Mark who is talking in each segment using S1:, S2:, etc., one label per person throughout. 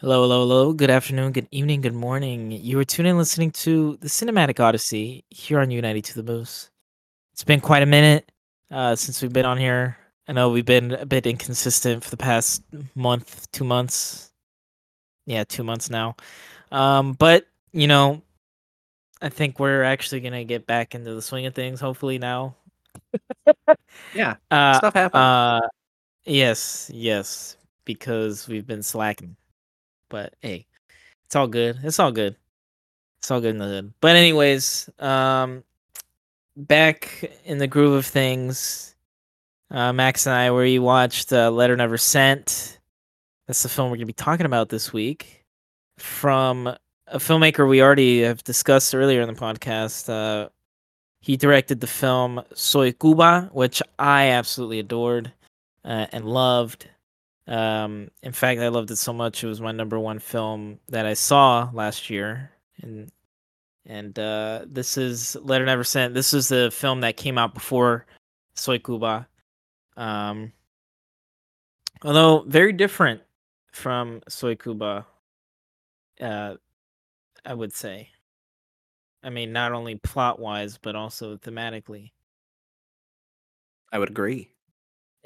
S1: Hello, hello, hello. Good afternoon, good evening, good morning. You are tuning in listening to the Cinematic Odyssey here on United to the Moose. It's been quite a minute uh, since we've been on here. I know we've been a bit inconsistent for the past month, two months. Yeah, two months now. Um, but, you know, I think we're actually going to get back into the swing of things, hopefully, now.
S2: Yeah,
S1: Uh,
S2: stuff happens.
S1: uh, yes, yes, because we've been slacking. But hey, it's all good. It's all good. It's all good in the hood. But anyways, um, back in the groove of things, uh, Max and I, where you watched uh, Letter Never Sent. That's the film we're gonna be talking about this week, from a filmmaker we already have discussed earlier in the podcast. Uh, he directed the film Soy Cuba, which I absolutely adored uh, and loved. Um, in fact, I loved it so much; it was my number one film that I saw last year, and and uh, this is Letter Never Sent. This is the film that came out before Soy Cuba. Um, although very different from Soy Cuba, uh, I would say. I mean, not only plot wise, but also thematically.
S2: I would agree.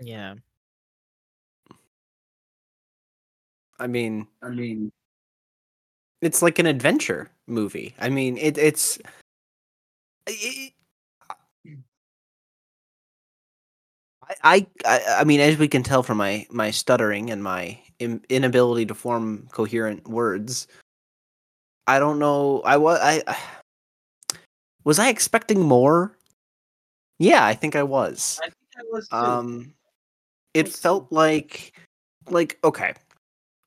S1: Yeah.
S2: I mean, I mean, it's like an adventure movie. I mean, it, it's. It, I, I, I mean, as we can tell from my my stuttering and my in, inability to form coherent words, I don't know. I was I was I expecting more. Yeah, I think I was.
S1: I think I was too.
S2: Um, it felt like like okay.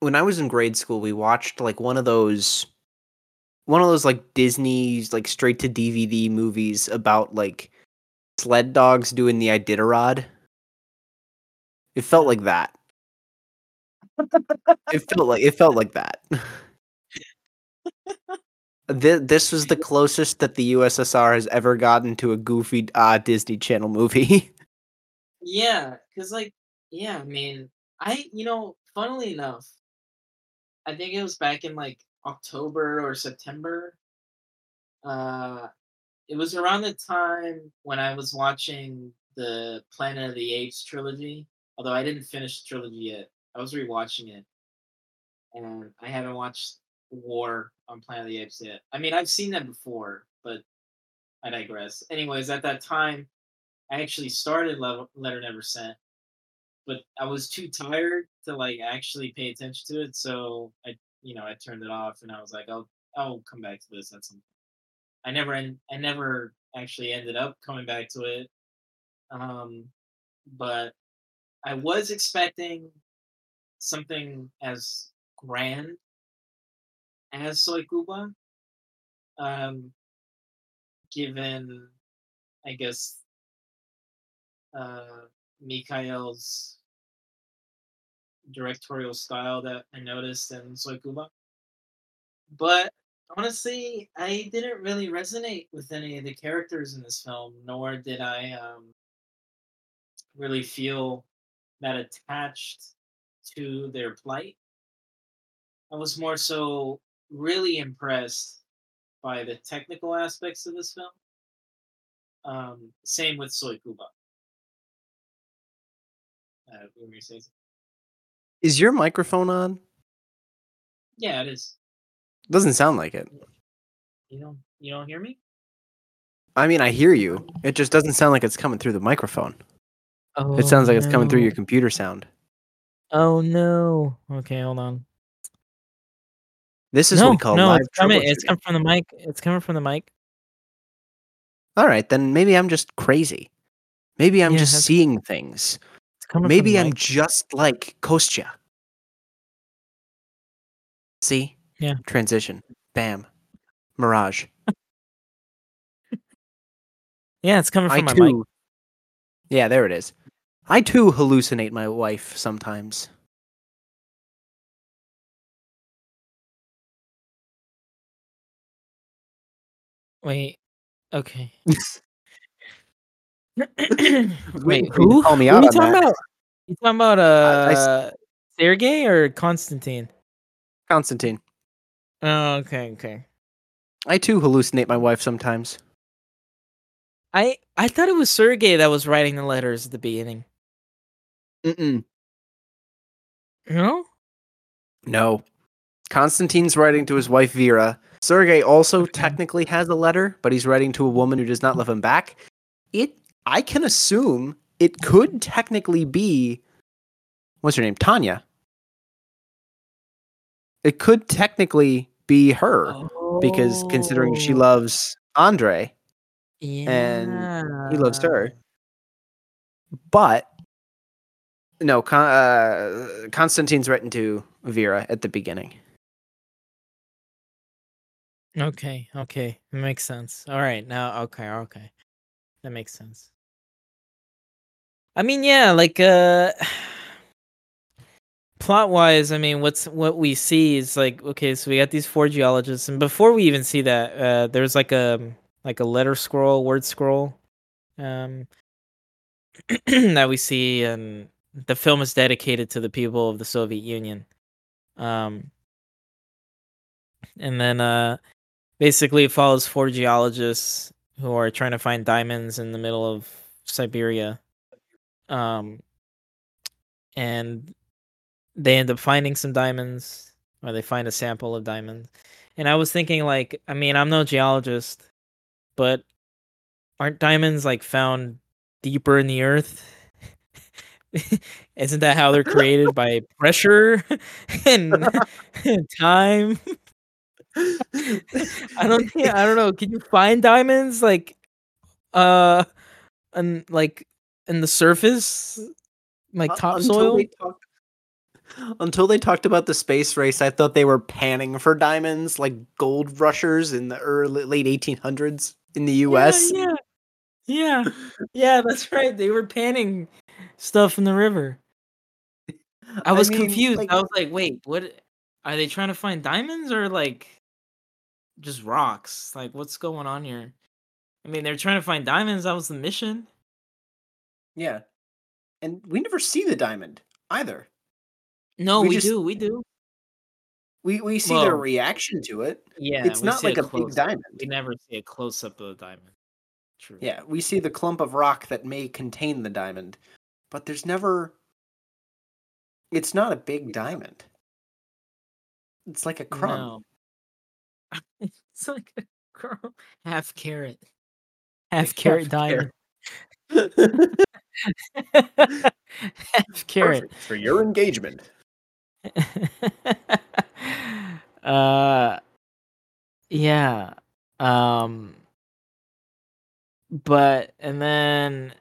S2: When I was in grade school, we watched like one of those one of those like Disney's like straight to DVD movies about like sled dogs doing the Iditarod. It felt like that. It felt like it felt like that. Th- this was the closest that the USSR has ever gotten to a goofy uh, Disney Channel movie.
S1: Yeah, cause like, yeah, I mean, I you know, funnily enough, I think it was back in like October or September. Uh, it was around the time when I was watching the Planet of the Apes trilogy. Although I didn't finish the trilogy yet, I was rewatching it, and I haven't watched War on Planet of the Apes yet. I mean, I've seen that before, but I digress. Anyways, at that time, I actually started Letter Never Sent, but I was too tired to like actually pay attention to it. So I, you know, I turned it off, and I was like, I'll, I'll come back to this at some point. I never, I never actually ended up coming back to it. Um, but I was expecting something as grand as Soy Cuba. Um, given, I guess, uh, Mikhail's directorial style that I noticed in Soy Cuba. But honestly, I didn't really resonate with any of the characters in this film, nor did I um, really feel that attached to their plight. I was more so really impressed by the technical aspects of this film. Um, same with Soy Cuba. Uh, you want me to say something?
S2: Is your microphone on?
S1: Yeah, it is.
S2: Doesn't sound like it.
S1: You don't you don't hear me?
S2: I mean, I hear you. It just doesn't sound like it's coming through the microphone.
S1: Oh,
S2: It sounds like it's coming through your computer sound.
S1: Oh no. Okay, hold on.
S2: This is
S1: no,
S2: what we call
S1: no,
S2: live
S1: it's coming. It's coming from the mic. It's coming from the mic.
S2: All right, then maybe I'm just crazy. Maybe I'm
S1: Yeah,
S2: just seeing things. Maybe I'm
S1: mic.
S2: just like Kostya. See?
S1: Yeah.
S2: Transition. Bam. Mirage.
S1: Yeah, it's coming
S2: I
S1: from my
S2: too.
S1: mic.
S2: Yeah, there it is. I too hallucinate my wife sometimes.
S1: Wait. Okay.
S2: Wait
S1: Wait,
S2: for you to
S1: who?
S2: call me out
S1: are you talking
S2: that.
S1: about? You talking about
S2: I s-
S1: uh Sergey or Konstantin?
S2: Konstantin.
S1: Oh, okay, okay.
S2: I too hallucinate my wife sometimes.
S1: I I thought it was Sergey that was writing the letters at the beginning.
S2: Mm-mm.
S1: No?
S2: No. Konstantin's writing to his wife Vera. Sergey also
S1: Okay.
S2: technically has a letter, but he's writing to a woman who does not love him back. It I can assume it could technically be what's her name? Tanya. It could technically be her because considering she
S1: Oh,
S2: loves Andre,
S1: yeah.
S2: he loves her. but no, Con- uh, Konstantin's written to Vera at the beginning.
S1: Okay, okay. Makes sense. All right, now okay, okay. That makes sense. I mean, yeah, like uh plot wise, I mean, what's what we see is like okay, so we got these four geologists and before we even see that, uh there's like a like a letter scroll, word scroll um that we see and the film is dedicated to the people of the Soviet Union. Um and then uh basically it follows four geologists who are trying to find diamonds in the middle of Siberia. Um and they end up finding some diamonds or they find a sample of diamonds. And I was thinking like I mean, I'm no geologist, but aren't diamonds like found deeper in the earth? Isn't that how they're created by pressure and time? I don't think I don't know. Can you find diamonds like uh and like in the surface like
S2: Uh,
S1: topsoil?
S2: Until they, talked, until they talked about the space race, I thought they were panning for diamonds like gold rushers in the early late 1800s in the U.S.
S1: Yeah, yeah, yeah, yeah. That's right. They were panning stuff in the river. I was
S2: mean,
S1: confused.
S2: like-
S1: I was like, "Wait, what? Are they trying to find diamonds or like just rocks? Like, what's going on here?" I mean, they're trying to find diamonds. That was the mission.
S2: Yeah, and we never see the diamond either.
S1: No,
S2: We
S1: we,
S2: just-
S1: do. We do.
S2: We we see their reaction to it.
S1: Yeah,
S2: it's not like a,
S1: close-
S2: big diamond.
S1: We never see a close up of the diamond. True.
S2: Yeah, we see the clump of rock that may contain the diamond, but there's never. It's not a big diamond. It's like a crumb.
S1: No. it's like a girl half carrot. Half carrot diamond. half carrot.
S2: Perfect for your engagement.
S1: uh yeah. Um but and then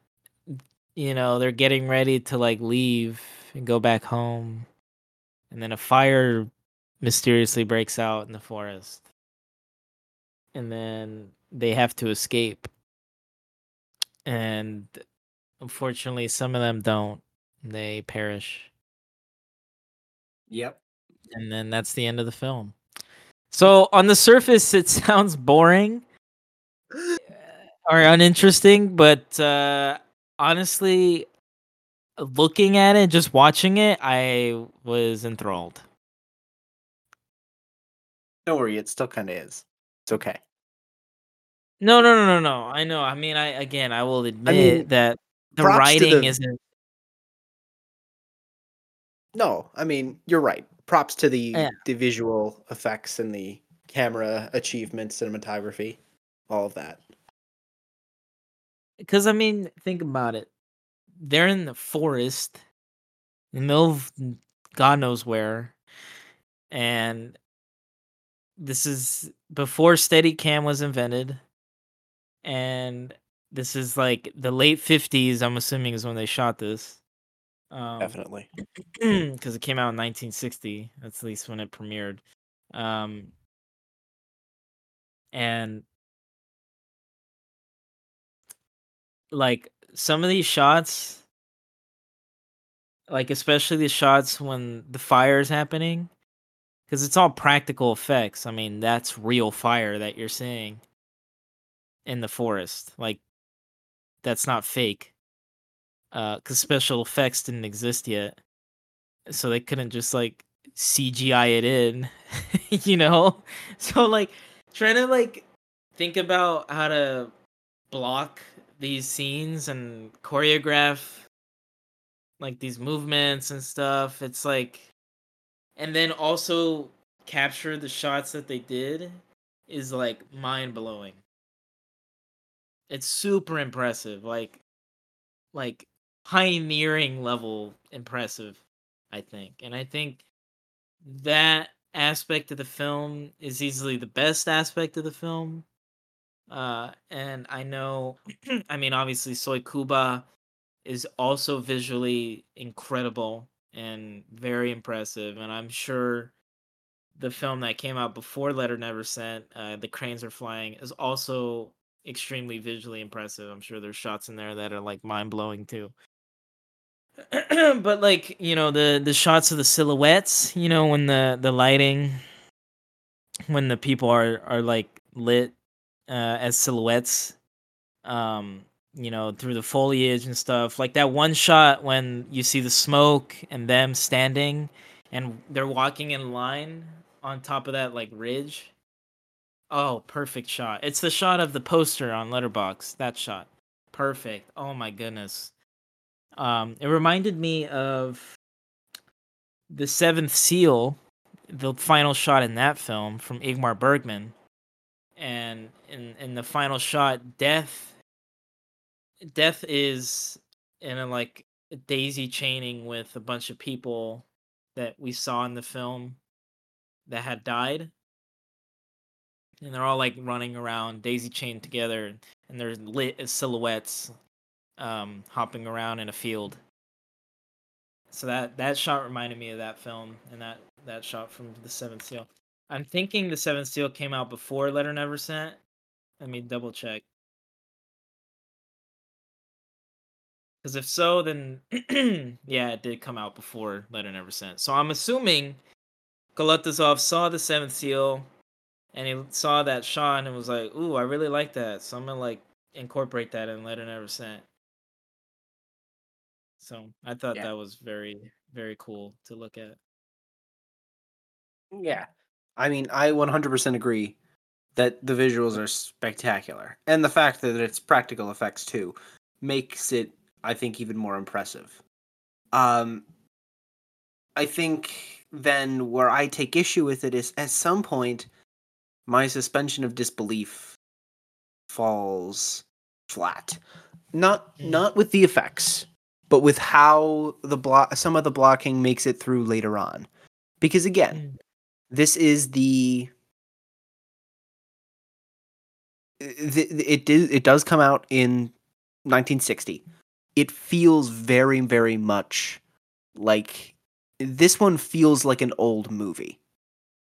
S1: you know, they're getting ready to like leave and go back home. And then a fire mysteriously breaks out in the forest. And then they have to escape. And unfortunately some of them don't. They perish.
S2: Yep.
S1: and then that's the end of the film. So on the surface, it sounds boring or uninteresting, but uh, honestly, looking at it, just watching it, I was enthralled.
S2: Don't worry, it still kind of is. It's okay.
S1: No, no, no, no, no. I know. I mean, I again, I will admit
S2: mean,
S1: that the writing
S2: the-
S1: isn't.
S2: No, I mean you're right. Props to the
S1: Yeah.
S2: the visual effects and the camera achievement, cinematography, all of that.
S1: Because I mean, think about it. They're in the forest, in the middle of God knows where, and this is before Steadicam was invented, and this is like the late fifties. I'm assuming is when they shot this. Um,
S2: Definitely.
S1: because it came out in 1960. That's at least when it premiered. Um, and like some of these shots, like especially the shots when the fire is happening, because it's all practical effects. I mean, that's real fire that you're seeing in the forest. Like, that's not fake. Uh, because special effects didn't exist yet so they couldn't just like CGI it in. you know? So like trying to like think about how to block these scenes and choreograph like these movements and stuff. It's like and then also capture the shots that they did is like mind blowing. It's super impressive. Like like pioneering level impressive, I think. And I think that aspect of the film is easily the best aspect of the film. Uh, and I know, I mean, obviously, Soy Cuba is also visually incredible and very impressive. And I'm sure the film that came out before Letter Never Sent, uh, The Cranes Are Flying, is also extremely visually impressive. I'm sure there's shots in there that are like mind blowing too. but like you know the the shots of the silhouettes, you know when the the lighting, when the people are are like lit uh, as silhouettes, um, you know through the foliage and stuff. Like that one shot when you see the smoke and them standing, and they're walking in line on top of that like ridge Oh, perfect shot. It's the shot of the poster on Letterboxd. That shot. Perfect. Oh my goodness. Um, it reminded me of the Seventh Seal, the final shot in that film from Ingmar Bergman. And in in the final shot, death death is in a like daisy chaining with a bunch of people that we saw in the film that had died. And they're all like running around daisy chained together and they're lit as silhouettes um hopping around in a field. So that that shot reminded me of that film and that that shot from the seventh seal. I'm thinking the seventh seal came out before letter never sent. Let me double check because if so then yeah it did come out before letter never sent so i'm assuming Kalatozov saw the seventh seal and he saw that shot and was like, "Ooh, I really like that." So I'm gonna like incorporate that in Letter Never Sent. So I thought
S2: Yeah.
S1: that was very very cool to look at.
S2: Yeah. I mean, I 100% agree that the visuals are spectacular. And the fact that it's practical effects too makes it I think even more impressive. Um I think then where I take issue with it is at some point my suspension of disbelief falls flat. Not
S1: Mm.
S2: not with the effects, but with how the block some of the blocking makes it through later on. Because again, this is the it, it it does come out in 1960 it feels very very much like this one feels like an old movie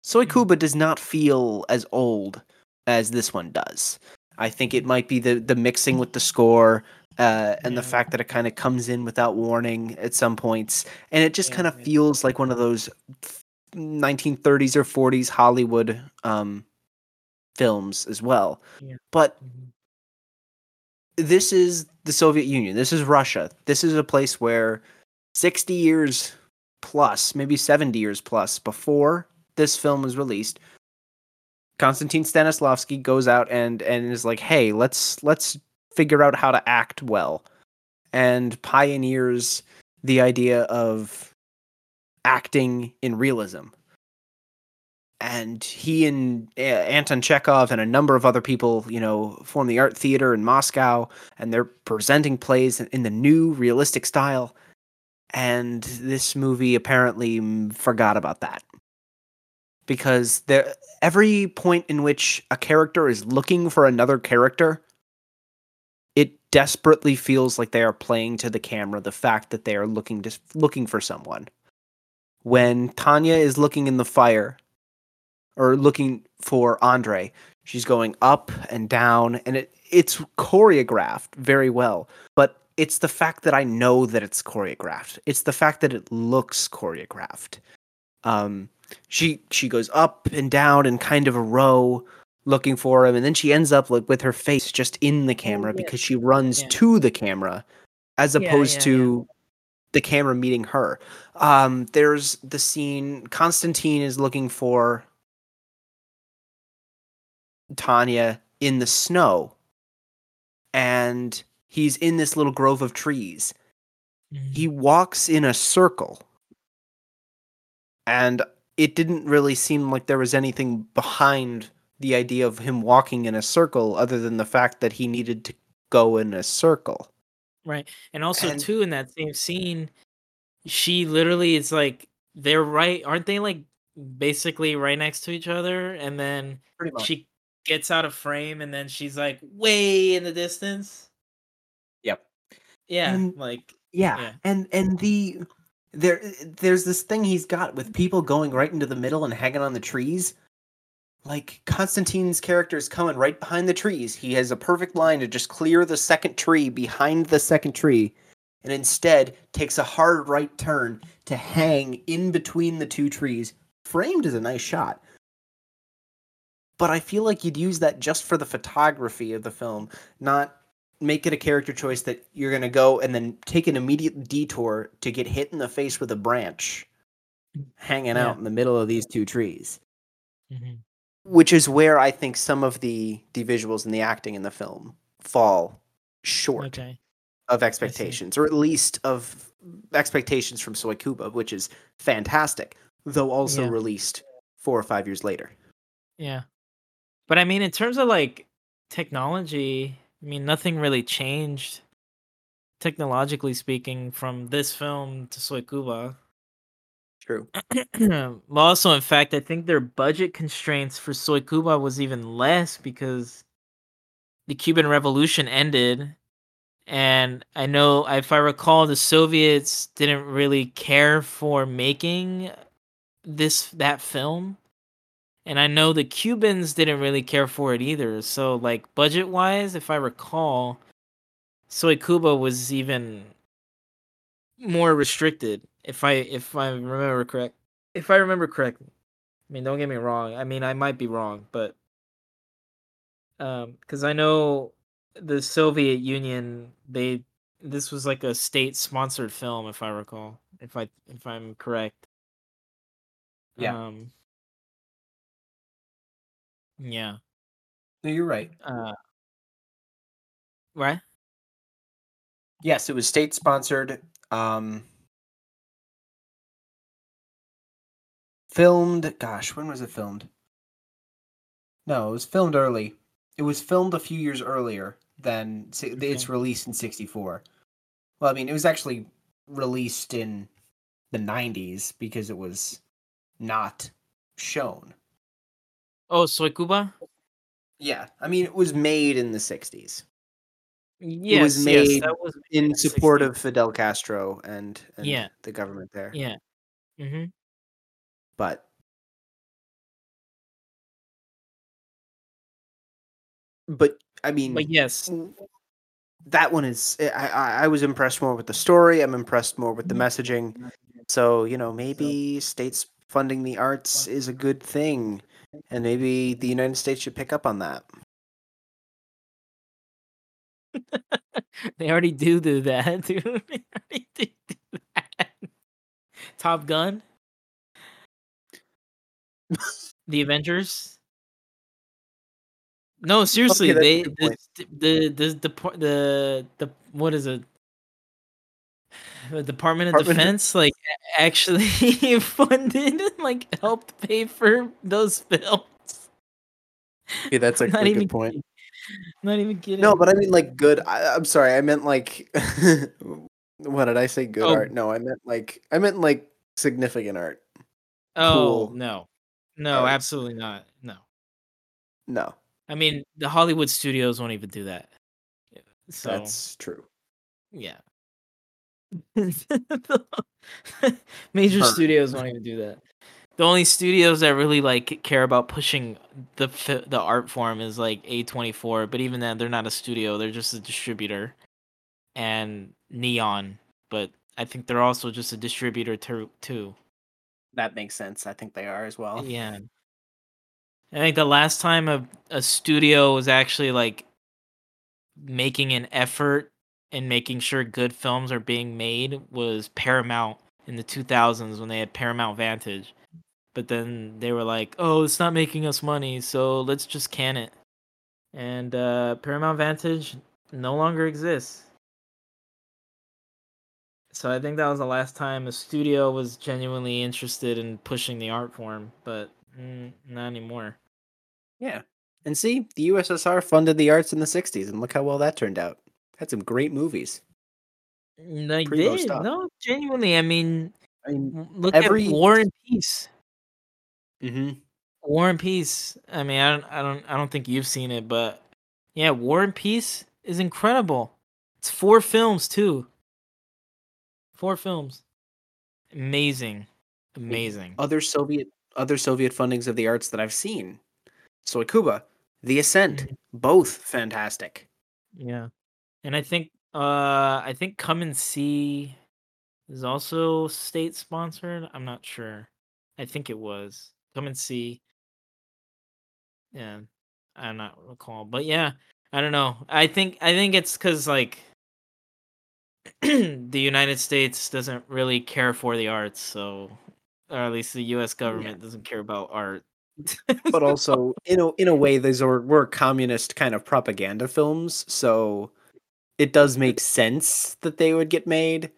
S2: soy cuba does not feel as old as this one does i think it might be the the mixing with the score uh, and the fact that it kind of comes in without warning at some points and it just
S1: Yeah,
S2: kind of
S1: yeah.
S2: feels like one of those 1930s or 40s hollywood um films as well
S1: Yeah.
S2: but
S1: Mhm.
S2: This is the Soviet Union. This is Russia. This is a place where 60 years plus, maybe 70 years plus before this film was released, Konstantin Stanislavski goes out and and is like, "Hey, let's let's figure out how to act well." And pioneers the idea of acting in realism. And he and uh, Anton Chekhov and a number of other people, you know, form the art theater in Moscow and they're presenting plays in the new realistic style. And this movie apparently mm, forgot about that. Because there every point in which a character is looking for another character, it desperately feels like they are playing to the camera the fact that they are looking to, looking for someone. When Tanya is looking in the fire or looking for Andre, she's going up and down and it it's choreographed very well but it's the fact that i know that it's choreographed. It's the fact that it looks choreographed. Um she she goes up and down in kind of a row looking for him and then she ends up like with her face just in the camera
S1: yeah.
S2: because she runs
S1: Yeah.
S2: to the camera as
S1: Yeah,
S2: opposed
S1: yeah,
S2: to the camera meeting her. Um there's the scene konstantin is looking for Tanya in the snow and he's in this little grove of trees.
S1: Mhm.
S2: He walks in a circle. And it didn't really seem like there was anything behind the idea of him walking in a circle other than the fact that he needed to go in a circle.
S1: Right. And also
S2: And-
S1: too in that same scene, she literally is like they're right aren't they like basically right next to each other and then she gets out of frame and then she's like way in the distance.
S2: Yep.
S1: Yeah,
S2: And-
S1: like
S2: Yeah,
S1: Yeah.
S2: and and the there there's this thing he's got with people going right into the middle and hanging on the trees. Like Konstantin's character is coming right behind the trees. He has a perfect line to just clear the second tree behind the second tree, and instead takes a hard right turn to hang in between the two trees. Framed is a nice shot. But I feel like you'd use that just for the photography of the film, not make it a character choice that you're going to go and then take an immediate detour to get hit in the face with a branch hanging
S1: Yeah.
S2: out in the middle of these two trees
S1: mhm.
S2: which is where i think some of the the visuals and the acting in the film fall short
S1: okay.
S2: of expectations or at least of expectations from soy cuba which is fantastic though also
S1: Yeah.
S2: released four or five years later
S1: Yeah. But I mean in terms of like technology, I mean nothing really changed technologically speaking from this film to Soy Cuba.
S2: true
S1: well, also, in fact, I think their budget constraints for Soy Cuba was even less because the Cuban Revolution ended, and I know, if I recall, the Soviets didn't really care for making this that film, and I know the Cubans didn't really care for it either. So, like budget wise, if I recall, Soy Cuba was even more restricted if i if i remember correct if i remember correctly i mean don't get me wrong i mean i might be wrong but um because i know the soviet union they this was like a state sponsored film if i recall if i if i'm correct
S2: Yeah.
S1: um yeah.
S2: No you're right.
S1: Uh right
S2: yes it was state sponsored um filmed gosh when was it filmed? No it was filmed early. It was filmed a few years earlier than si- its
S1: Okay.
S2: release in 64 well i mean it was actually released in the 90s because it was not shown
S1: oh soy cuba
S2: yeah i mean it was made in the 60s
S1: yes it
S2: was
S1: yes
S2: made
S1: that was
S2: in
S1: 60s.
S2: support of fidel castro and, and
S1: Yeah.
S2: the government there
S1: yeah mm-hmm.
S2: but but I mean,
S1: but yes
S2: that one is I, I I was impressed more with the story. I'm impressed more with the messaging. So you know, maybe states funding the arts is a good thing, and maybe the United States should pick up on that.
S1: They already do do that, dude. They already do do that. Top Gun, the Avengers. No, seriously,
S2: a
S1: they the, the the the the the the what is it? The Department of
S2: Department
S1: Defense, like actually funded, and like helped pay for those films.
S2: Yeah, that's a
S1: even
S2: good point.
S1: Not even kidding.
S2: No, but I mean like good. I, I'm sorry, I meant like. what did I say? Good
S1: Oh.
S2: art? No, I meant like I meant like significant art.
S1: oh
S2: cool
S1: no, no,
S2: arts.
S1: absolutely not. No.
S2: No,
S1: I mean, the Hollywood studios won't even do that. So
S2: that's true.
S1: yeah, major
S2: Burn.
S1: studios won't even do that. The only studios that really like care about pushing the the art form is like A24, but even then, they're not a studio; they're just a distributor. And Neon, but I think they're also just a distributor too. too.
S2: That makes sense. I think they are as well.
S1: Yeah. I think the last time a, a studio was actually like making an effort and making sure good films are being made was Paramount in the 2000s when they had Paramount Vantage. But then they were like, "Oh, it's not making us money, so let's just can it." and uh, Paramount Vantage no longer exists. So I think that was the last time a studio was genuinely interested in pushing the art form, but mm, not anymore.
S2: Yeah. And see, the USSR funded the arts in the 60s, and look how well that turned out. Had some great movies.
S1: They
S2: Primo
S1: did.
S2: stuff.
S1: No, genuinely. I mean,
S2: I mean,
S1: look
S2: every-
S1: at War and Peace.
S2: hmm
S1: War and Peace. I mean, I don't, I don't, I don't think you've seen it, but yeah, War and Peace is incredible. It's four films too. Four films. Amazing, amazing.
S2: other Soviet other Soviet fundings of the arts that I've seen. Soy Cuba, The Ascent,
S1: Mhm.
S2: both fantastic.
S1: Yeah, and I think, uh, I think Come and See is also state sponsored. I'm not sure. I think it was Come and See. Yeah, I'm not recall, but yeah, I don't know. I think I think it's because like the United States doesn't really care for the arts, so or at least the U.S. government doesn't care about art.
S2: But also, in a in a way, these are were communist kind of propaganda films, so it does make sense that they would get made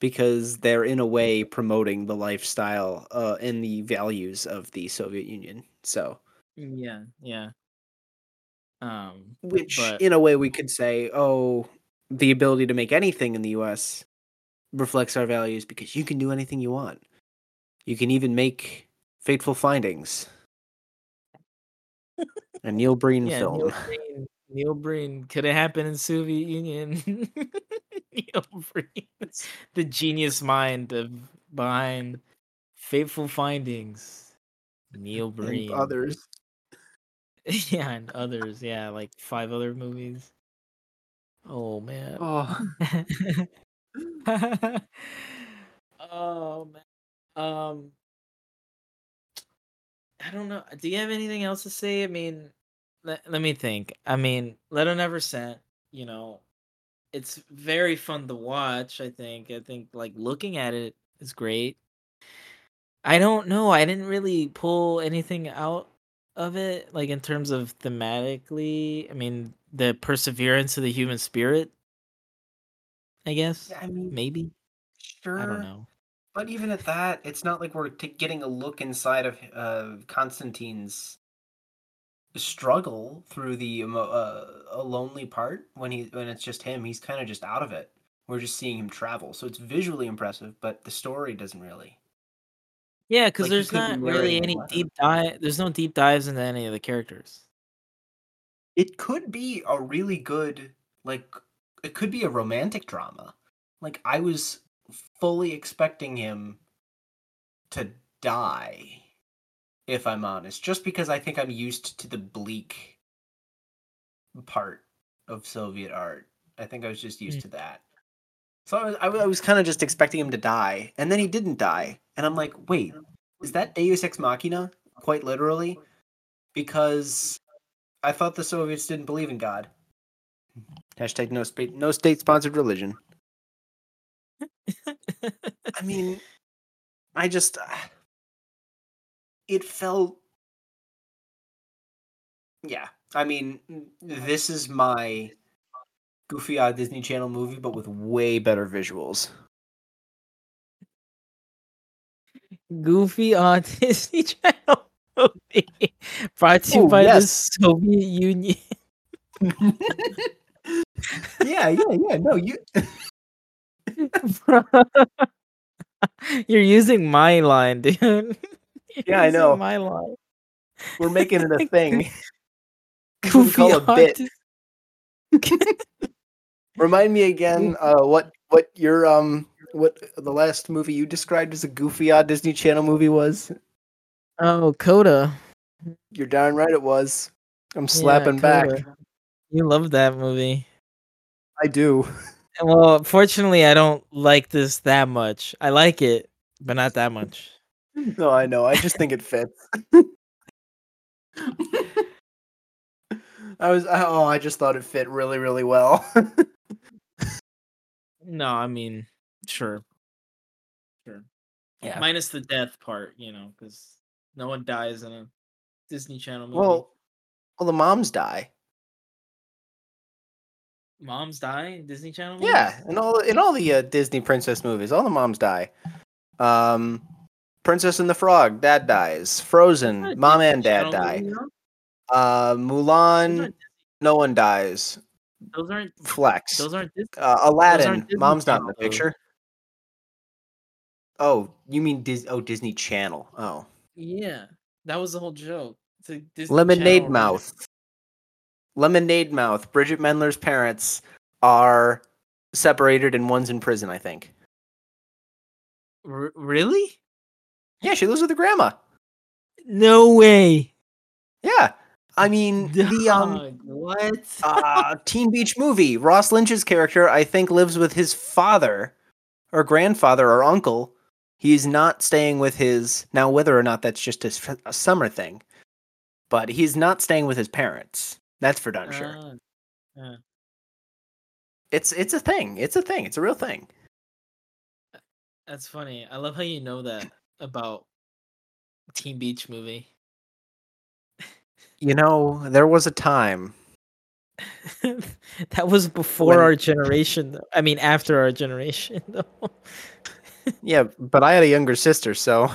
S2: because they're in a way promoting the lifestyle uh, and the values of the Soviet Union. So,
S1: yeah, yeah. Um,
S2: which
S1: But-
S2: in a way we could say, oh, the ability to make anything in the U.S. reflects our values because you can do anything you want. You can even make Fateful Findings, a Neil Breen
S1: yeah,
S2: film.
S1: Neil Breen, Neil Breen could have happened in Soviet Union. Neil Breen, the genius mind of behind Fateful Findings. Neil Breen,
S2: and others.
S1: yeah, and others, yeah, like five other movies. Oh man.
S2: Oh,
S1: oh man. Um I don't know. Do you have anything else to say? I mean, let, let me think. I mean, Letter Never Sent, you know, it's very fun to watch, I think. I think like looking at it is great. I don't know. I didn't really pull anything out of it like in terms of thematically. I mean, the perseverance of the human spirit, I guess.
S2: I mean,
S1: Maybe.
S2: sure.
S1: I don't know.
S2: But even at that, it's not like we're t- getting a look inside of uh, Konstantin's struggle through the uh, a lonely part when he when it's just him. He's kind of just out of it. We're just seeing him travel, so it's visually impressive, but the story doesn't really.
S1: Yeah, because
S2: Like,
S1: there's not really any
S2: letter.
S1: deep dive. There's no deep dives into any of the characters.
S2: It could be a really good like it could be a romantic drama. Like I was fully expecting him to die if I'm honest, just because I think I'm used to the bleak part of Soviet art. I think I was just used
S1: Mm.
S2: to that. So I was, I was, kind of just expecting him to die, and then he didn't die, and I'm like, wait, is that Deus Ex Machina? Quite literally, because I thought the Soviets didn't believe in God. Hashtag no state no state sponsored religion. I mean, I just it felt yeah. I mean, this is my goofy odd Disney Channel movie, but with way better visuals.
S1: Goofy on Disney Channel movie brought to you
S2: Oh,
S1: by
S2: yes.
S1: the Soviet Union.
S2: yeah, yeah, yeah. No, you.
S1: You're using my line, dude.
S2: Yeah, I know.
S1: My line.
S2: We're making it a thing.
S1: Goofy
S2: call a bit. Remind me again, uh, what what your um what the last movie you described as a goofy odd Disney Channel movie was?
S1: Oh, Coda.
S2: You're darn right it was. I'm
S1: Yeah,
S2: slapping back.
S1: You love that movie.
S2: I do.
S1: Well, fortunately, I don't like this that much. I like it, but not that much.
S2: No, I know. I just think it fits. I was oh, I just thought it fit really, really well.
S1: No, I mean, sure, sure.
S2: yeah.
S1: Minus the death part, you know, because no one dies in a Disney Channel movie.
S2: Well, well, the moms die.
S1: Moms die in Disney Channel.
S2: Yeah,
S1: movies?
S2: in all in all the uh, Disney princess movies, all the moms die. Um, Princess and the Frog, dad dies. Frozen, mom and dad die. Uh, Mulan, no one dies.
S1: those aren't
S2: Flex.
S1: those aren't Disney.
S2: Uh, Aladdin,
S1: Disney
S2: mom's not in the picture. Oh, you mean Dis? Oh, Disney Channel. Oh,
S1: Yeah, that was the whole joke. It's a Disney
S2: Lemonade
S1: Channel
S2: Mouth. Lemonade Mouth. Bridgit Mendler's parents are separated and one's in prison. I think.
S1: R- really?
S2: Yeah, she lives with her grandma.
S3: No way.
S2: Yeah, I mean the um
S1: what?
S2: uh, Teen Beach movie. Ross Lynch's character, I think, lives with his father or grandfather or uncle. He's not staying with his now. Whether or not that's just a summer thing, but he's not staying with his parents. That's for darn sure.
S1: Ah,
S2: It's it's a thing. It's a thing. It's a real thing.
S1: that's funny. I love how you know that about Teen Beach movie.
S2: You know, there was a time.
S3: that was before
S2: When-
S3: our generation, though. I mean, after our generation, though.
S2: Yeah, but I had a younger sister, so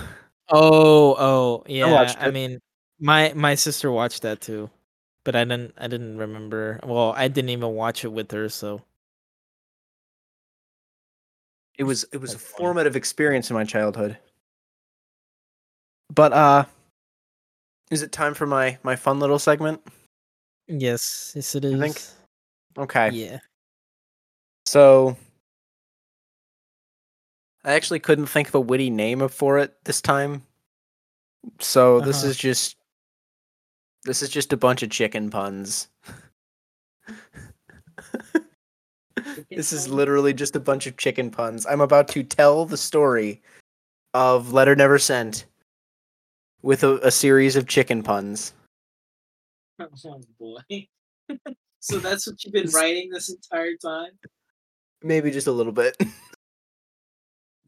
S3: Oh, oh, yeah.
S2: watched
S3: I mean, my my sister watched that too, but I didn't. I didn't remember. Well, I didn't even watch it with her. So
S2: it was it was a
S3: funny.
S2: formative experience in my childhood. But uh is it time for my my fun little segment?
S3: yes, yes, it is.
S2: You think? Okay.
S3: Yeah.
S2: So I actually couldn't think of a witty name for it this time. So this
S3: Uh-huh.
S2: is just this is just a bunch of chicken puns. this is literally just a bunch of chicken puns. I'm about to tell the story of Letter Never Sent with a, a series of chicken puns.
S1: Oh boy. so that's what you've been writing this entire time?
S2: Maybe just a little bit.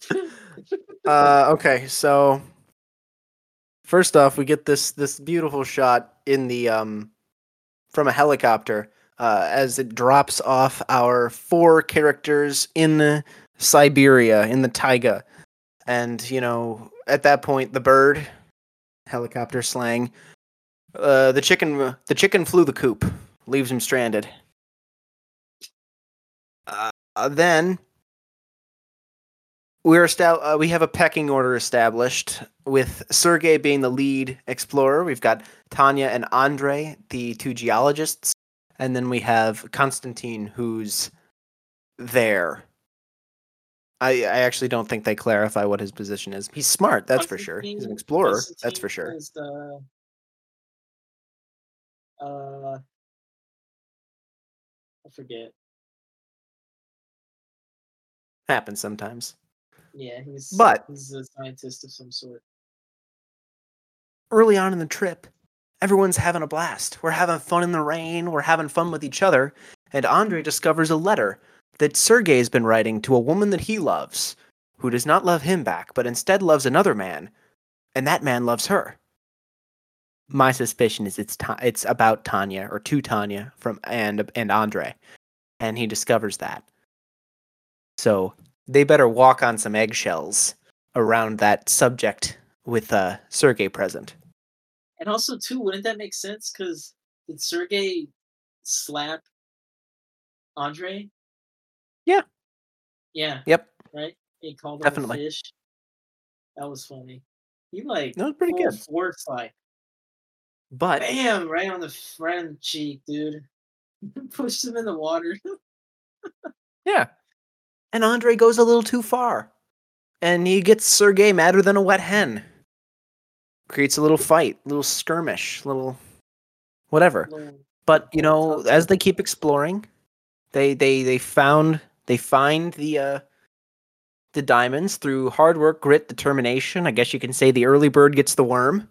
S2: uh okay so first off we get this this beautiful shot in the um from a helicopter uh as it drops off our four characters in siberia in the taiga and you know at that point the bird helicopter slang uh the chicken the chicken flew the coop leaves him stranded uh, then we're uh, we have a pecking order established with Sergey being the lead explorer. We've got Tanya and Andre, the two geologists, and then we have Konstantin, who's there. I, I actually don't think they clarify what his position is. He's smart, that's for sure. He's an
S1: Konstantin-
S2: explorer, that's for sure.
S1: Is the uh, I forget.
S2: Happens sometimes.
S1: Yeah, he's
S2: But-
S1: he's a scientist of some sort.
S2: early on in the trip, everyone's having a blast. We're having fun in the rain, we're having fun with each other, and Andre discovers a letter that Sergey's been writing to a woman that he loves, who does not love him back, but instead loves another man, and that man loves her. My suspicion is it's Ta- it's about Tanya or to Tanya from and and Andre, and he discovers that. So they better walk on some eggshells around that subject with uh, Sergey present.
S1: And also, too, wouldn't that make sense? Because did Sergey slap Andre?
S2: Yeah.
S1: Yeah.
S2: Yep.
S1: Right. He called him
S2: Definitely.
S1: a fish. That was funny. He like
S2: That was pretty good.
S1: force like
S2: But
S1: bam right on the front cheek, dude. Pushed him in the water.
S2: yeah. And Andre goes a little too far. And he gets Sergey madder than a wet hen. Creates a little fight, little skirmish, little whatever.
S1: Little-
S2: But you know, as they keep exploring, they they they found they find the uh the diamonds through hard work, grit, determination. I guess you can say the early bird gets the worm.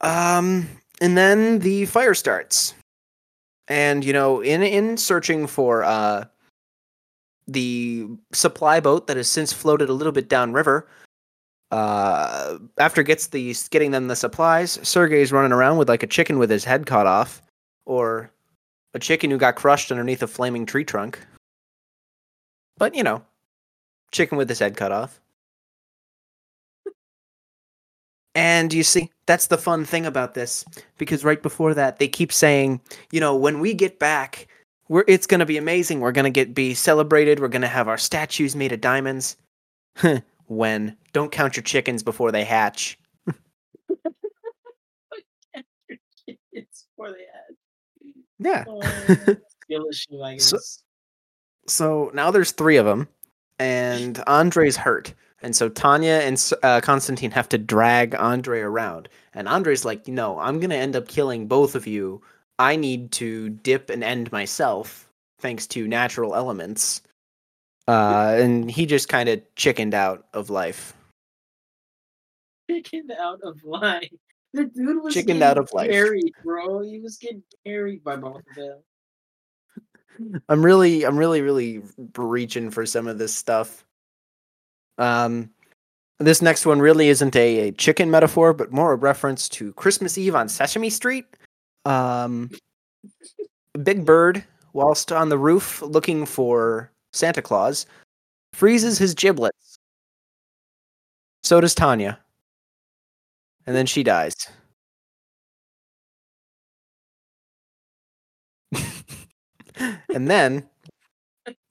S2: Um and then the fire starts. And you know, in in searching for uh the supply boat that has since floated a little bit downriver, uh after gets the getting them the supplies, Sergey's running around with like a chicken with his head cut off or a chicken who got crushed underneath a flaming tree trunk. But, you know, chicken with his head cut off. And you see, that's the fun thing about this because right before that they keep saying, you know, when we get back, we're it's going to be amazing. We're going to get be celebrated. We're going to have our statues made of diamonds. when don't count your chickens before they hatch.
S1: it's for the ad.
S2: Yeah.
S1: Skill issue, I guess.
S2: So now there's three of them, and Andre's hurt, and so Tanya and uh, Konstantin have to drag Andre around, and Andre's like, "No, I'm gonna end up killing both of you. I need to dip and end myself, thanks to natural elements." Uh, and he just kind of chickened out of life.
S1: Chickened out of line. The dude was
S2: Chickened
S1: getting
S2: out of life.
S1: carried, bro. He was getting carried by both of them.
S2: I'm really, I'm really, really reaching for some of this stuff. Um, this next one really isn't a, a chicken metaphor, but more a reference to Christmas Eve on Sesame Street. Um, Big Bird, whilst on the roof looking for Santa Claus, freezes his giblets. So does Tanya. And then she dies. And then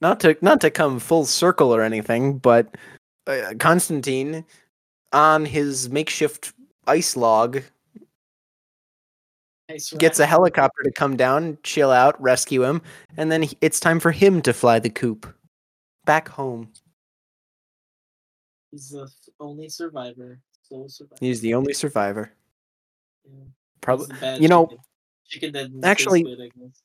S2: not to not to come full circle or anything, but uh, Konstantin on his makeshift ice log
S1: Nice
S2: gets a helicopter to come down, chill out, rescue him, and then he- it's time for him to fly the coop back home.
S1: He's the only survivor. Survivor.
S2: He's the only survivor.
S1: Yeah.
S2: Probably, you know,
S1: chicken. Chicken
S2: actually-
S1: taste good, I guess.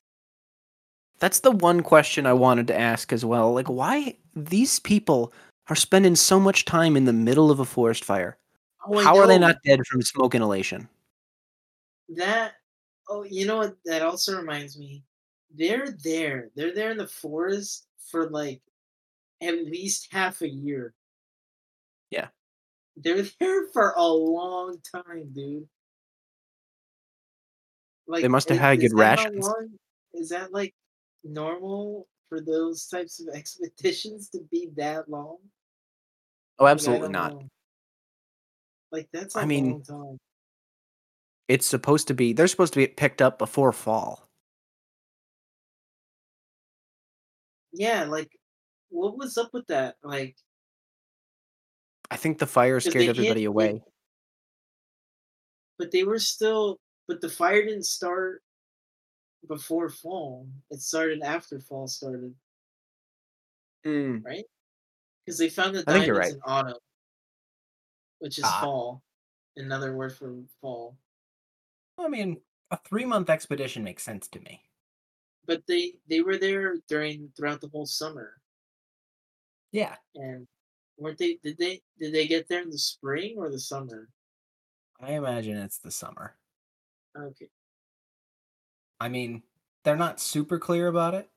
S2: That's the one question I wanted to ask as well. Like, why these people are spending so much time in the middle of a forest fire?
S1: Oh,
S2: How are they not dead from smoke inhalation?
S1: That oh, you know what? That also reminds me. They're there. They're there in the forest for like at least half a year.
S2: Yeah.
S1: They're there for a long time, dude. Like they
S2: must have had good rations.
S1: long- Is that like normal for those types of expeditions to be that long?
S2: Oh, absolutely
S1: don't know. Like that's a
S2: I mean. It's supposed to be. They're supposed to be picked up before fall.
S1: Yeah, like what was up with that? Like
S2: I think the fire scared everybody
S1: like-
S2: away.
S1: but they were still but the fire didn't start before fall. It started after fall started
S2: Mm,
S1: because they found the
S2: I think you're
S1: diamonds in autumn, which is
S2: Ah.
S1: fall. Another word for fall.
S2: I mean, a three month expedition makes sense to me.
S1: But they they were there during throughout the whole summer.
S2: Yeah,
S1: And weren't they did they did they get there in the spring or the summer?
S2: I imagine it's the summer.
S1: Okay.
S2: I mean, they're not super clear about it.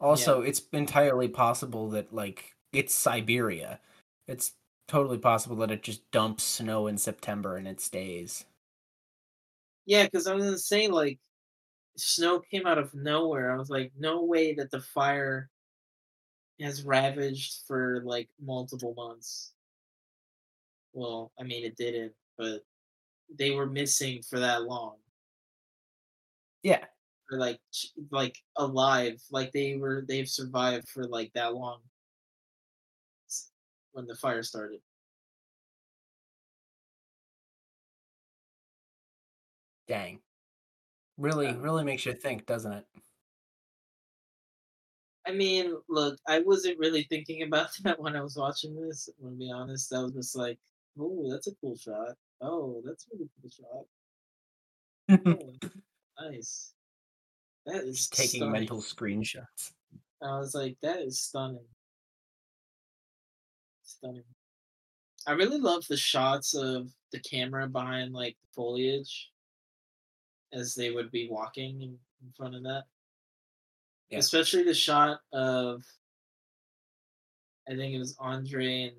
S2: Also, it's entirely possible that like it's Siberia. It's totally possible that it just dumps snow in September and it stays.
S1: Yeah, because I was gonna say like snow came out of nowhere. I was like, no way that the fire has ravaged for like multiple months. Well, I mean it didn't, but they were missing for that long.
S2: Yeah.
S1: Or like like alive, like they were they've survived for like that long when the fire started.
S2: Dang. Really,
S1: Yeah.
S2: really makes you think, doesn't it?
S1: I mean, look, I wasn't really thinking about that when I was watching this. I'm gonna be honest. I was just like, "Oh, that's a cool shot. Oh, that's a really cool shot. Oh, nice. That is
S2: Just taking
S1: stunning."
S2: mental screenshots.
S1: I was like, "That is stunning, stunning." I really love the shots of the camera behind like the foliage as they would be walking in, in front of that.
S2: Yeah.
S1: Especially the shot of I think it was Andre and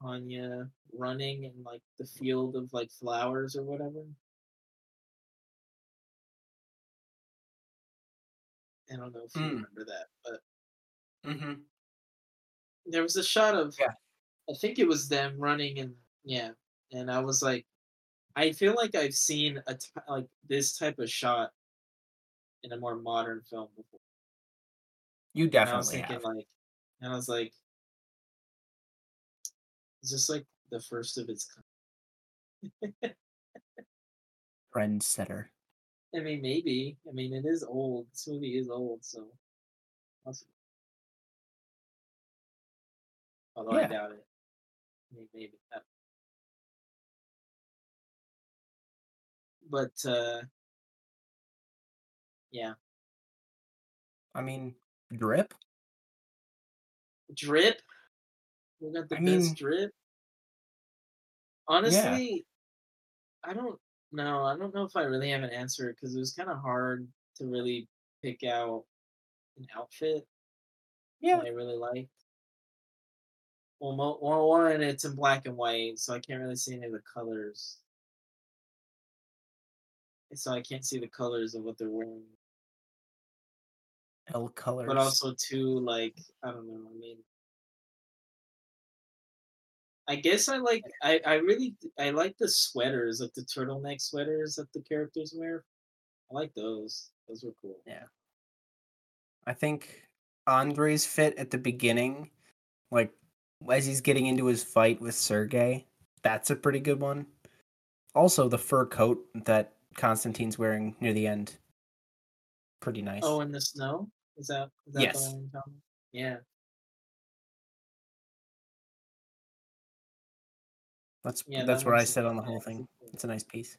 S1: Anya running in like the field of like flowers or whatever. I don't know if you
S2: Mm.
S1: remember that, but
S2: Mm-hmm.
S1: there was a shot of
S2: Yeah.
S1: I think it was them running and yeah, and I was like, I feel like I've seen a t- like this type of shot in a more modern film before.
S2: You
S1: And I was
S2: definitely
S1: thinking
S2: have.
S1: like, and I was like, is this like the first of its kind?
S2: Trendsetter.
S1: I mean, maybe. I mean, it is old. This movie is old, so. possible. Although I
S2: Yeah.
S1: doubt it. I mean, maybe. I- But uh, yeah,
S2: I mean, drip.
S1: drip. We got the
S2: I
S1: best
S2: mean-
S1: drip. Honestly, I don't know. I don't know if I really have an answer because it was kind of hard to really pick out an outfit
S2: Yeah.
S1: that I really liked. Well, mo- well, one, it's in black and white, so I can't really see any of the colors. So I can't see the colors of what they're wearing.
S2: L colors.
S1: But also, too, like I don't know. I mean, I guess I like. I I really I like the sweaters, like the turtleneck sweaters that the characters wear. I like those. Those were cool. Yeah.
S2: I think Andre's fit at the beginning, like as he's getting into his fight with Sergey, that's a pretty good one. Also, the fur coat that Konstantin's wearing near the end, pretty nice.
S1: Oh, in the snow? Is that is that
S2: Yes.
S1: the one you're talking about? Yeah.
S2: That's
S1: Yeah,
S2: that's
S1: that
S2: what I sit on the whole thing. It's a nice piece.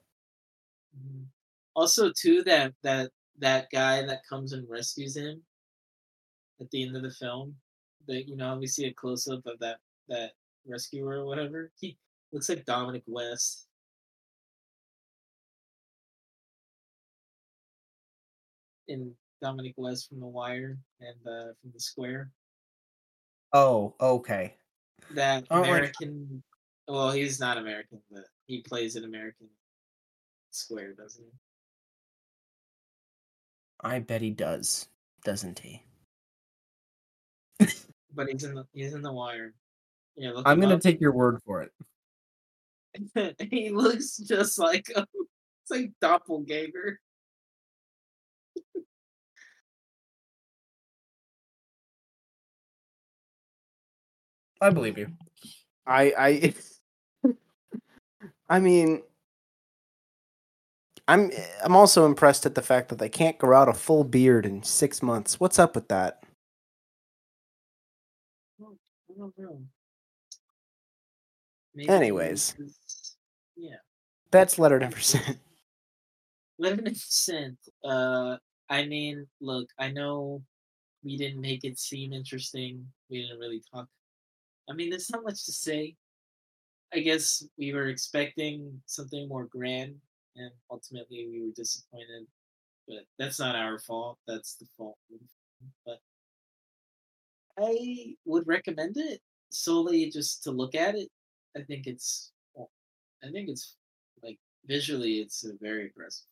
S1: Mhm. Also, too, that that that guy that comes and rescues him at the end of the film, that you know, we see a close up of that that rescuer or whatever. He looks like Dominic West. In Dominic West from The Wire and uh, from The Square.
S2: Oh, okay.
S1: That
S2: Oh,
S1: American. Well, he's not American, but he plays an American Square, doesn't he?
S2: I bet he does, doesn't he?
S1: But he's in the he's in The Wire. Yeah,
S2: I'm gonna
S1: up.
S2: take your word for it.
S1: he looks just like a, It's like doppelganger.
S2: I believe you.
S4: I I I mean I'm I'm also impressed at the fact that they can't grow out a full beard in 6 months. What's up with that?
S1: Maybe
S4: Anyways.
S1: yeah,
S4: That's letter number 7.
S1: eleven percent. Uh, I mean, look, I know we didn't make it seem interesting. We didn't really talk. I mean, there's not much to say. I guess we were expecting something more grand, and ultimately we were disappointed. But that's not our fault. That's the fault. of the film. But I would recommend it solely just to look at it. I think it's, well, I think it's like visually, it's very impressive,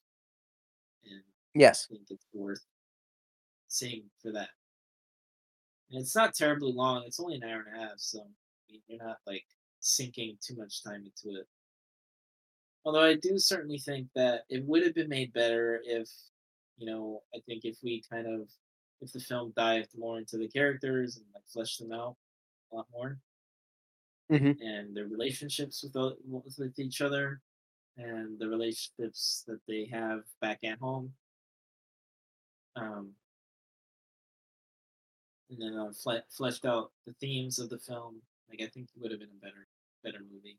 S1: and
S4: Yes.
S1: I think it's worth seeing for that. And it's not terribly long. It's only an hour and a half, so I mean, you're not like sinking too much time into it. Although I do certainly think that it would have been made better if, you know, I think if we kind of, if the film dived more into the characters and like fleshed them out a lot more,
S4: Mhm.
S1: and their relationships with with each other, and the relationships that they have back at home. Um, and then uh, fle- fleshed out the themes of the film. Like I think it would have been a better better movie.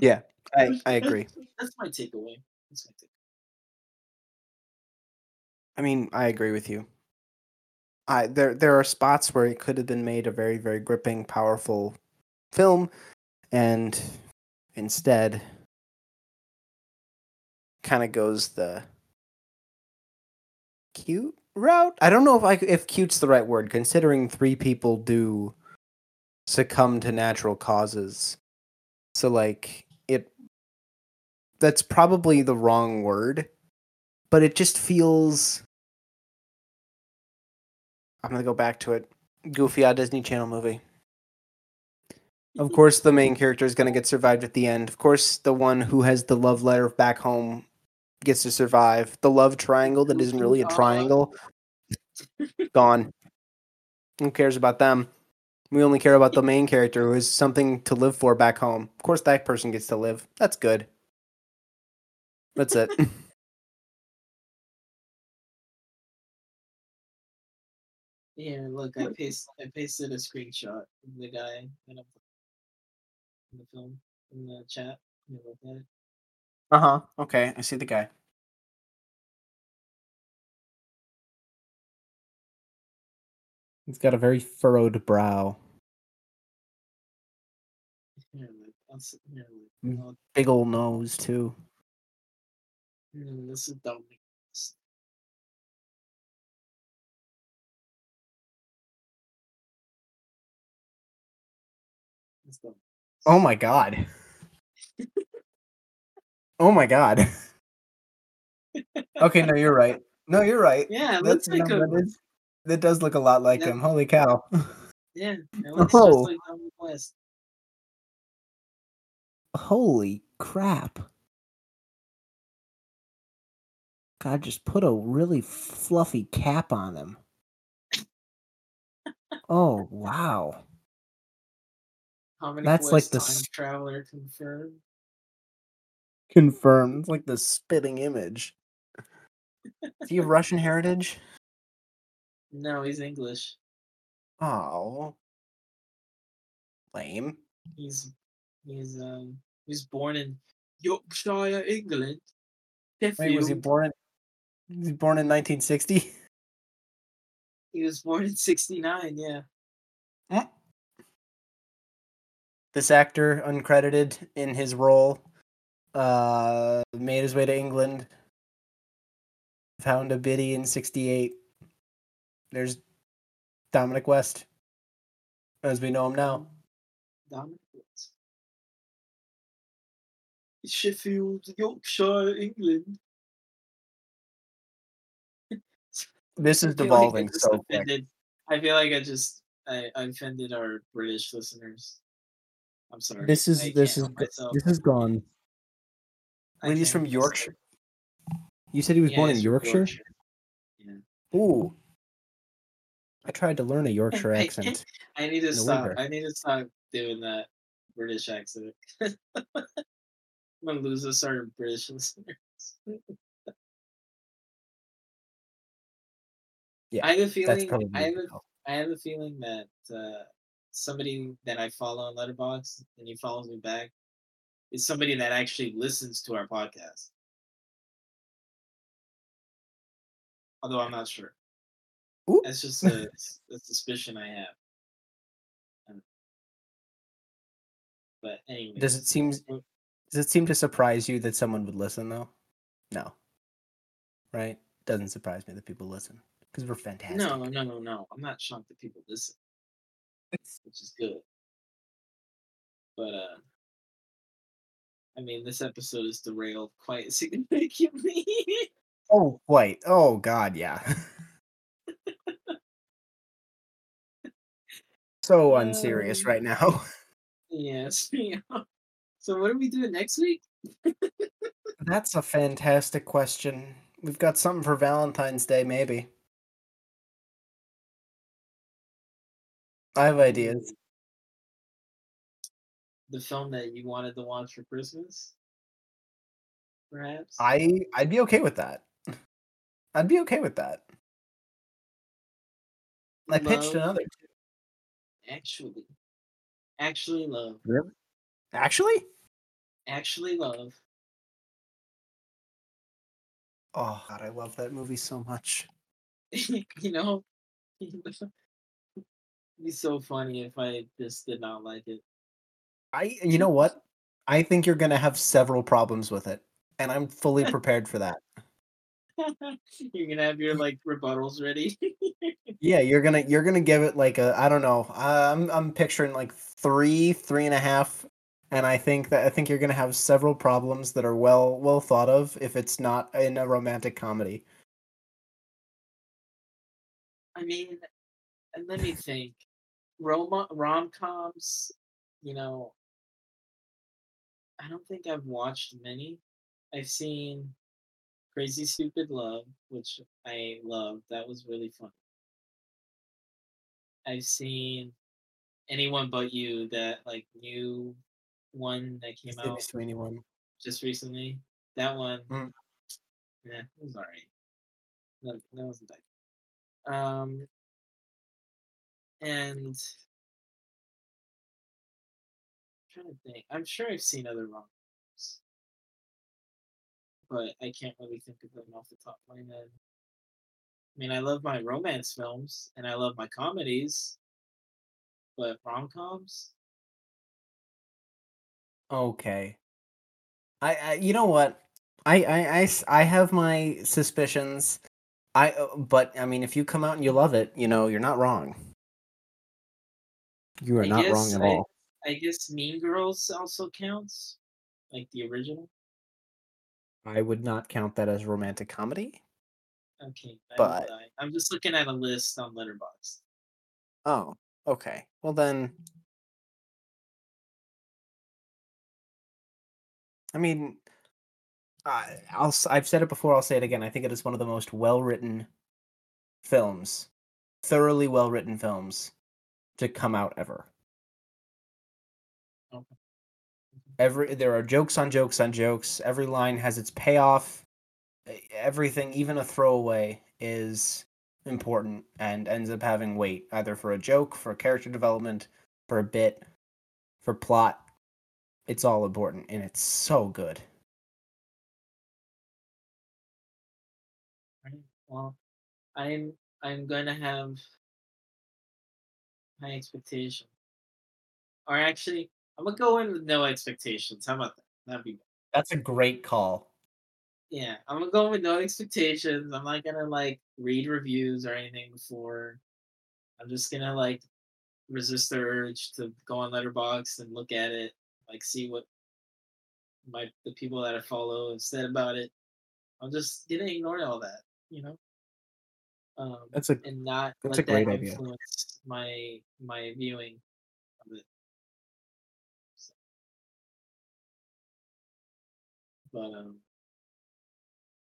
S4: Yeah, I I agree.
S1: That's, my takeaway. That's my take.
S4: I mean, I agree with you. I there there are spots where it could have been made a very very gripping, powerful film, and instead, kind of goes the cute route. I don't know if I if cute's the right word, considering three people do succumb to natural causes. So like it
S2: that's probably the wrong word, but it just feels. I'm gonna go back to it. Goofy odd Disney Channel movie. Of course, the main character is gonna get survived at the end. Of course, the one who has the love letter back home gets to survive. The love triangle that isn't really a triangle. Gone. Who cares about them? We only care about the main character who has something to live for back home. Of course, that person gets to live. That's good. That's it.
S1: Yeah, look, I paste I pasted a screenshot of the guy in, a, in the film in the chat. You look at it.
S2: Uh huh. Okay, I see the guy. He's got a very furrowed brow,
S1: Here, look, I'll s- here,
S2: Mm.
S1: look, I'll-
S2: big old nose too.
S1: mm, this is Dominic. West. That's Dominic
S2: Oh my god. Oh my god. okay, no, you're right. No, you're right.
S1: Yeah, it
S2: That's
S1: looks like
S2: no,
S1: a
S2: that, is, that does look a lot like
S1: Yeah.
S2: him. Holy cow.
S1: yeah. It looks
S2: Oh.
S1: just like.
S2: Holy crap. God, just put a really fluffy cap on him. Oh, wow. That's like the
S1: time traveler confirmed.
S2: Confirmed. It's like the spitting image. Do you have Russian heritage?
S1: No, he's English.
S2: Oh. Lame.
S1: He's he's um he was born in Yorkshire, England.
S2: Wait, was he born in was he born in 1960?
S1: He was born in '69. Yeah.
S2: This actor, uncredited in his role, uh, made his way to England, found a biddy in 68. There's Dominic West, as we know him now.
S1: Dominic West. Sheffield, Yorkshire, England.
S2: This is
S1: feel like
S2: devolving so quick.
S1: I feel like I just I, I offended our British listeners. I'm sorry.
S2: This is
S1: I
S2: this is
S1: myself.
S2: this is gone. He's from. Yorkshire. You said he was
S1: Yeah,
S2: born in
S1: from
S2: Yorkshire.
S1: Yeah.
S2: Ooh, I tried to learn a Yorkshire accent.
S1: I need to stop.
S2: winter.
S1: I need to stop doing that British accent. I'm gonna lose a certain British listeners.
S2: Yeah,
S1: I have a feeling. I have a. I have a feeling that uh, somebody that I follow on Letterboxd and he follows me back is somebody that actually listens to our podcast. Although I'm not sure.
S2: Ooh.
S1: That's just a, a suspicion I have. But anyway,
S2: Does it seem does it seem to surprise you that someone would listen though? No. Right? Doesn't surprise me that people listen because we're fantastic.
S1: No, no, no, no. I'm not shocked that people listen, which is good. But uh, I mean, this episode is derailed quite significantly.
S2: Oh, wait. Oh God, yeah. so unserious
S1: Um,
S2: right now.
S1: yes. yeah. So what are we doing next week?
S2: That's a fantastic question. We've got something for Valentine's Day, maybe. I have ideas.
S1: The film that you wanted to watch for Christmas, perhaps.
S2: I I'd be okay with that. I'd be okay with that. I pitched another.
S1: actually, actually love,
S2: Really? Actually?
S1: actually love.
S2: Oh God, I love that movie so much.
S1: you know, it'd be so funny if I just did not like it.
S2: I you know what? I think you're gonna have several problems with it. And I'm fully prepared for that.
S1: You're gonna have your like rebuttals ready.
S2: Yeah, you're gonna you're gonna give it like a I don't know. I'm I'm picturing like three, three and a half and I think that I think you're going to have several problems that are well well thought of if it's not in a romantic comedy.
S1: I mean, and let me think. Roma rom coms, you know, I don't think I've watched many. I've seen Crazy Stupid Love, which I loved. That was really fun. I've seen Anyone But You, that like new one that came out
S2: Sweeney one.
S1: just recently. That one,
S2: Mm.
S1: yeah, it was alright. No, that wasn't that. good. Um, and trying to think. I'm sure I've seen other rom coms, but I can't really think of them off the top of my head. I mean, I love my romance films and I love my comedies, but rom coms.
S2: Okay. I, I you know what? I I I have my suspicions. I uh, but I mean if you come out and you love it, you know, you're not wrong. You are
S1: I
S2: not wrong at
S1: I-
S2: all.
S1: I guess Mean Girls also counts, like the original.
S2: I would not count that as romantic comedy.
S1: Okay, neither
S2: But-
S1: I. I'm just looking at a list on Letterboxd.
S2: Oh, okay. Well then I mean I I'll I've said it before, I'll say it again. I think it is one of the most well-written films, thoroughly well-written films to come out ever. Every there are jokes on jokes on jokes. Every line has its payoff. Everything, even a throwaway, is important and ends up having weight, either for a joke, for character development, for a bit, for plot. It's all important, and it's so good.
S1: Well, I'm I'm gonna have high expectation. Or actually, I'm gonna go in with no expectations. How about that? That'd be
S2: That's a great call.
S1: yeah. I'm gonna go with no expectations. I'm not gonna like read reviews or anything before. I'm just gonna like resist the urge to go on Letterboxd and look at it, like see what my the people that I follow have said about it. I'm just gonna ignore all that, you know. Um,
S2: That's a
S1: and not
S2: That's
S1: let
S2: a great
S1: that
S2: idea.
S1: influence my my viewing But um,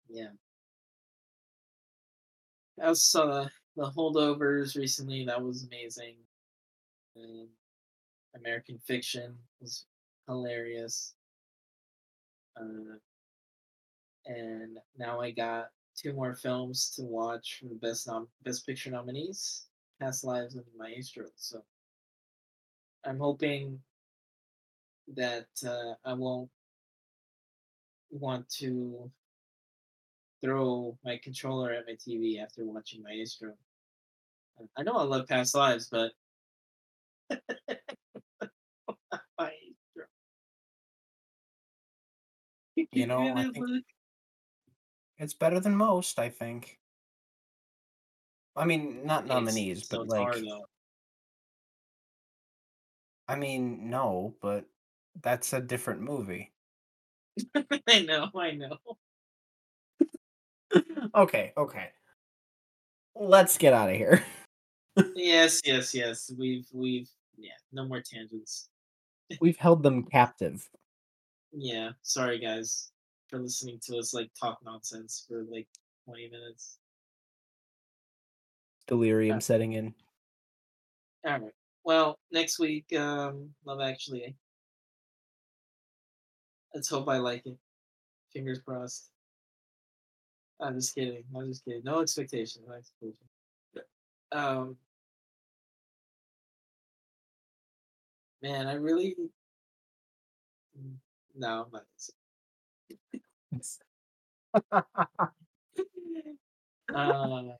S1: yeah. I saw the, the holdovers recently. That was amazing. And American Fiction was hilarious. Uh, and now I got two more films to watch for the best nom- best picture nominees: Past Lives and Maestro. So I'm hoping that uh, I won't want to throw my controller at my TV after watching Maestro. Uh, I know I love Past Lives, but.
S2: You know, I think- It's better than most, I think. I mean, not nominees,
S1: so
S2: but
S1: it's
S2: like,
S1: hard, though.
S2: I mean, no, but that's a different movie.
S1: I know, I know.
S2: okay, okay. Let's get out of here.
S1: Yes, yes, yes. We've we've yeah, no more tangents.
S2: We've held them captive.
S1: Yeah, sorry guys for listening to us like talk nonsense for like 20 minutes.
S2: Delirium setting in.
S1: All right. Well, next week, um, Love Actually. Let's hope I like it. Fingers crossed. I'm just kidding. I'm just kidding. No expectations. No expectations. Um, man, I really. Mm, No, I'm not. Uh,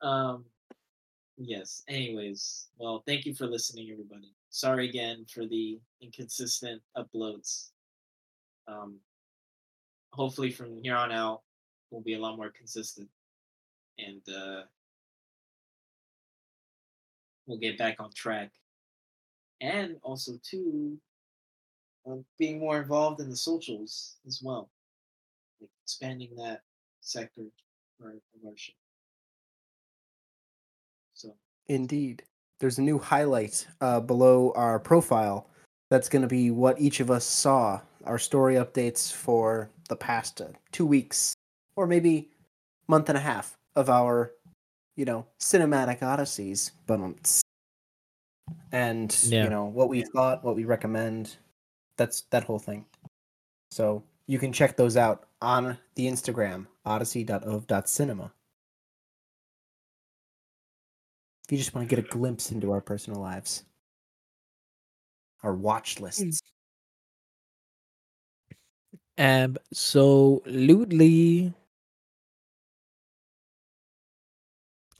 S1: um. Yes. Anyways, well, thank you for listening, everybody. Sorry again for the inconsistent uploads. Um, hopefully, from here on out, we'll be a lot more consistent, and uh, we'll get back on track.
S5: and also too, um, being more involved in the socials as well, like expanding that sector of our, of our show. So
S2: Indeed. There's a new highlight uh, below our profile that's going to be what each of us saw, our story updates for the past uh, two weeks or maybe month and a half of our, you know, cinematic odysseys. But and
S1: Yeah.
S2: you know what we thought, what we recommend. That's that whole thing. So you can check those out on the Instagram odyssey.ov.cinema. you just want to get a glimpse into our personal lives, our watch lists.
S1: Absolutely.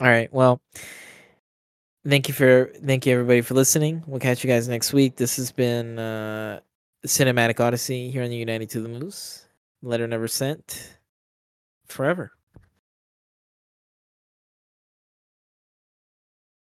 S1: All right. Well, thank you for thank you everybody for listening. We'll catch you guys next week. This has been uh Cinematic Odyssey here on the United to the Moose. Letter never sent. Forever.